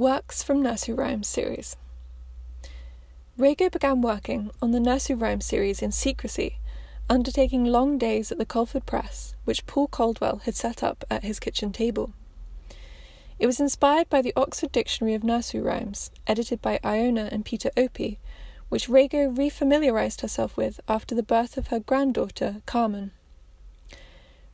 Works from Nursery Rhymes series. Rego began working on the Nursery Rhymes series in secrecy, undertaking long days at the Culford Press, which Paul Coldwell had set up at his kitchen table. It was inspired by the Oxford Dictionary of Nursery Rhymes, edited by Iona and Peter Opie, which Rego refamiliarized herself with after the birth of her granddaughter, Carmen.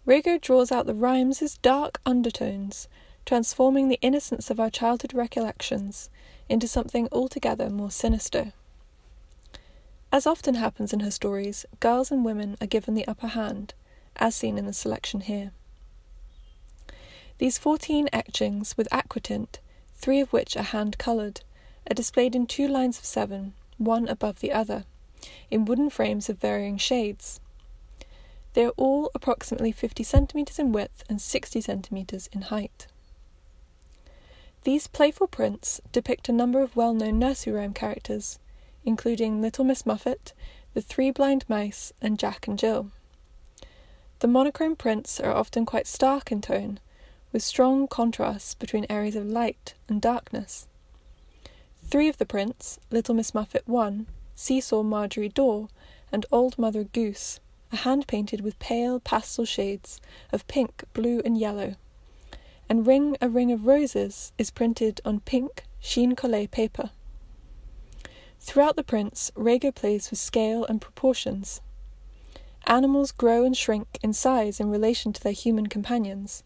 Rego draws out the rhymes' dark undertones transforming the innocence of our childhood recollections into something altogether more sinister. As often happens in her stories, girls and women are given the upper hand, as seen in the selection here. These 14 etchings with aquatint, three of which are hand coloured, are displayed in two lines of seven, one above the other, in wooden frames of varying shades. They are all approximately 50 centimetres in width and 60 centimetres in height. These playful prints depict a number of well known nursery rhyme characters, including Little Miss Muffet, the Three Blind Mice, and Jack and Jill. The monochrome prints are often quite stark in tone, with strong contrasts between areas of light and darkness. Three of the prints, Little Miss Muffet 1, Seesaw Margery Daw, and Old Mother Goose, are hand painted with pale pastel shades of pink, blue, and yellow and Ring a Ring of Roses is printed on pink chine collé paper. Throughout the prints, Rego plays with scale and proportions. Animals grow and shrink in size in relation to their human companions,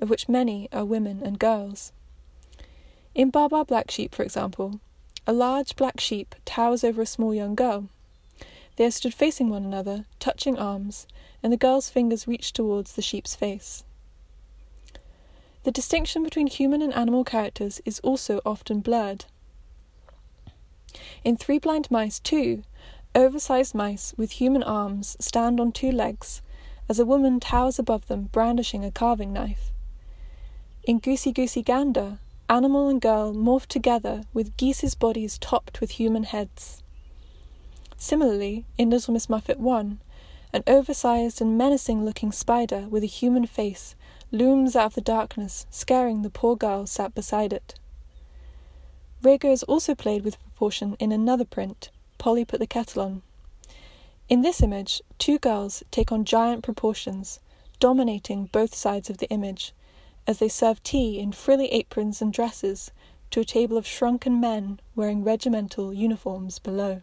of which many are women and girls. In Baa Black Sheep, for example, a large black sheep towers over a small young girl. They are stood facing one another, touching arms, and the girl's fingers reach towards the sheep's face. The distinction between human and animal characters is also often blurred. In Three Blind Mice, too, oversized mice with human arms stand on two legs as a woman towers above them brandishing a carving knife. In Goosey Goosey Gander, animal and girl morph together with geese's bodies topped with human heads. Similarly, in Little Miss Muffet 1, an oversized and menacing looking spider with a human face looms out of the darkness, scaring the poor girl sat beside it. Rego has also played with proportion in another print, Polly Put the Kettle On. In this image, two girls take on giant proportions, dominating both sides of the image, as they serve tea in frilly aprons and dresses to a table of shrunken men wearing regimental uniforms below.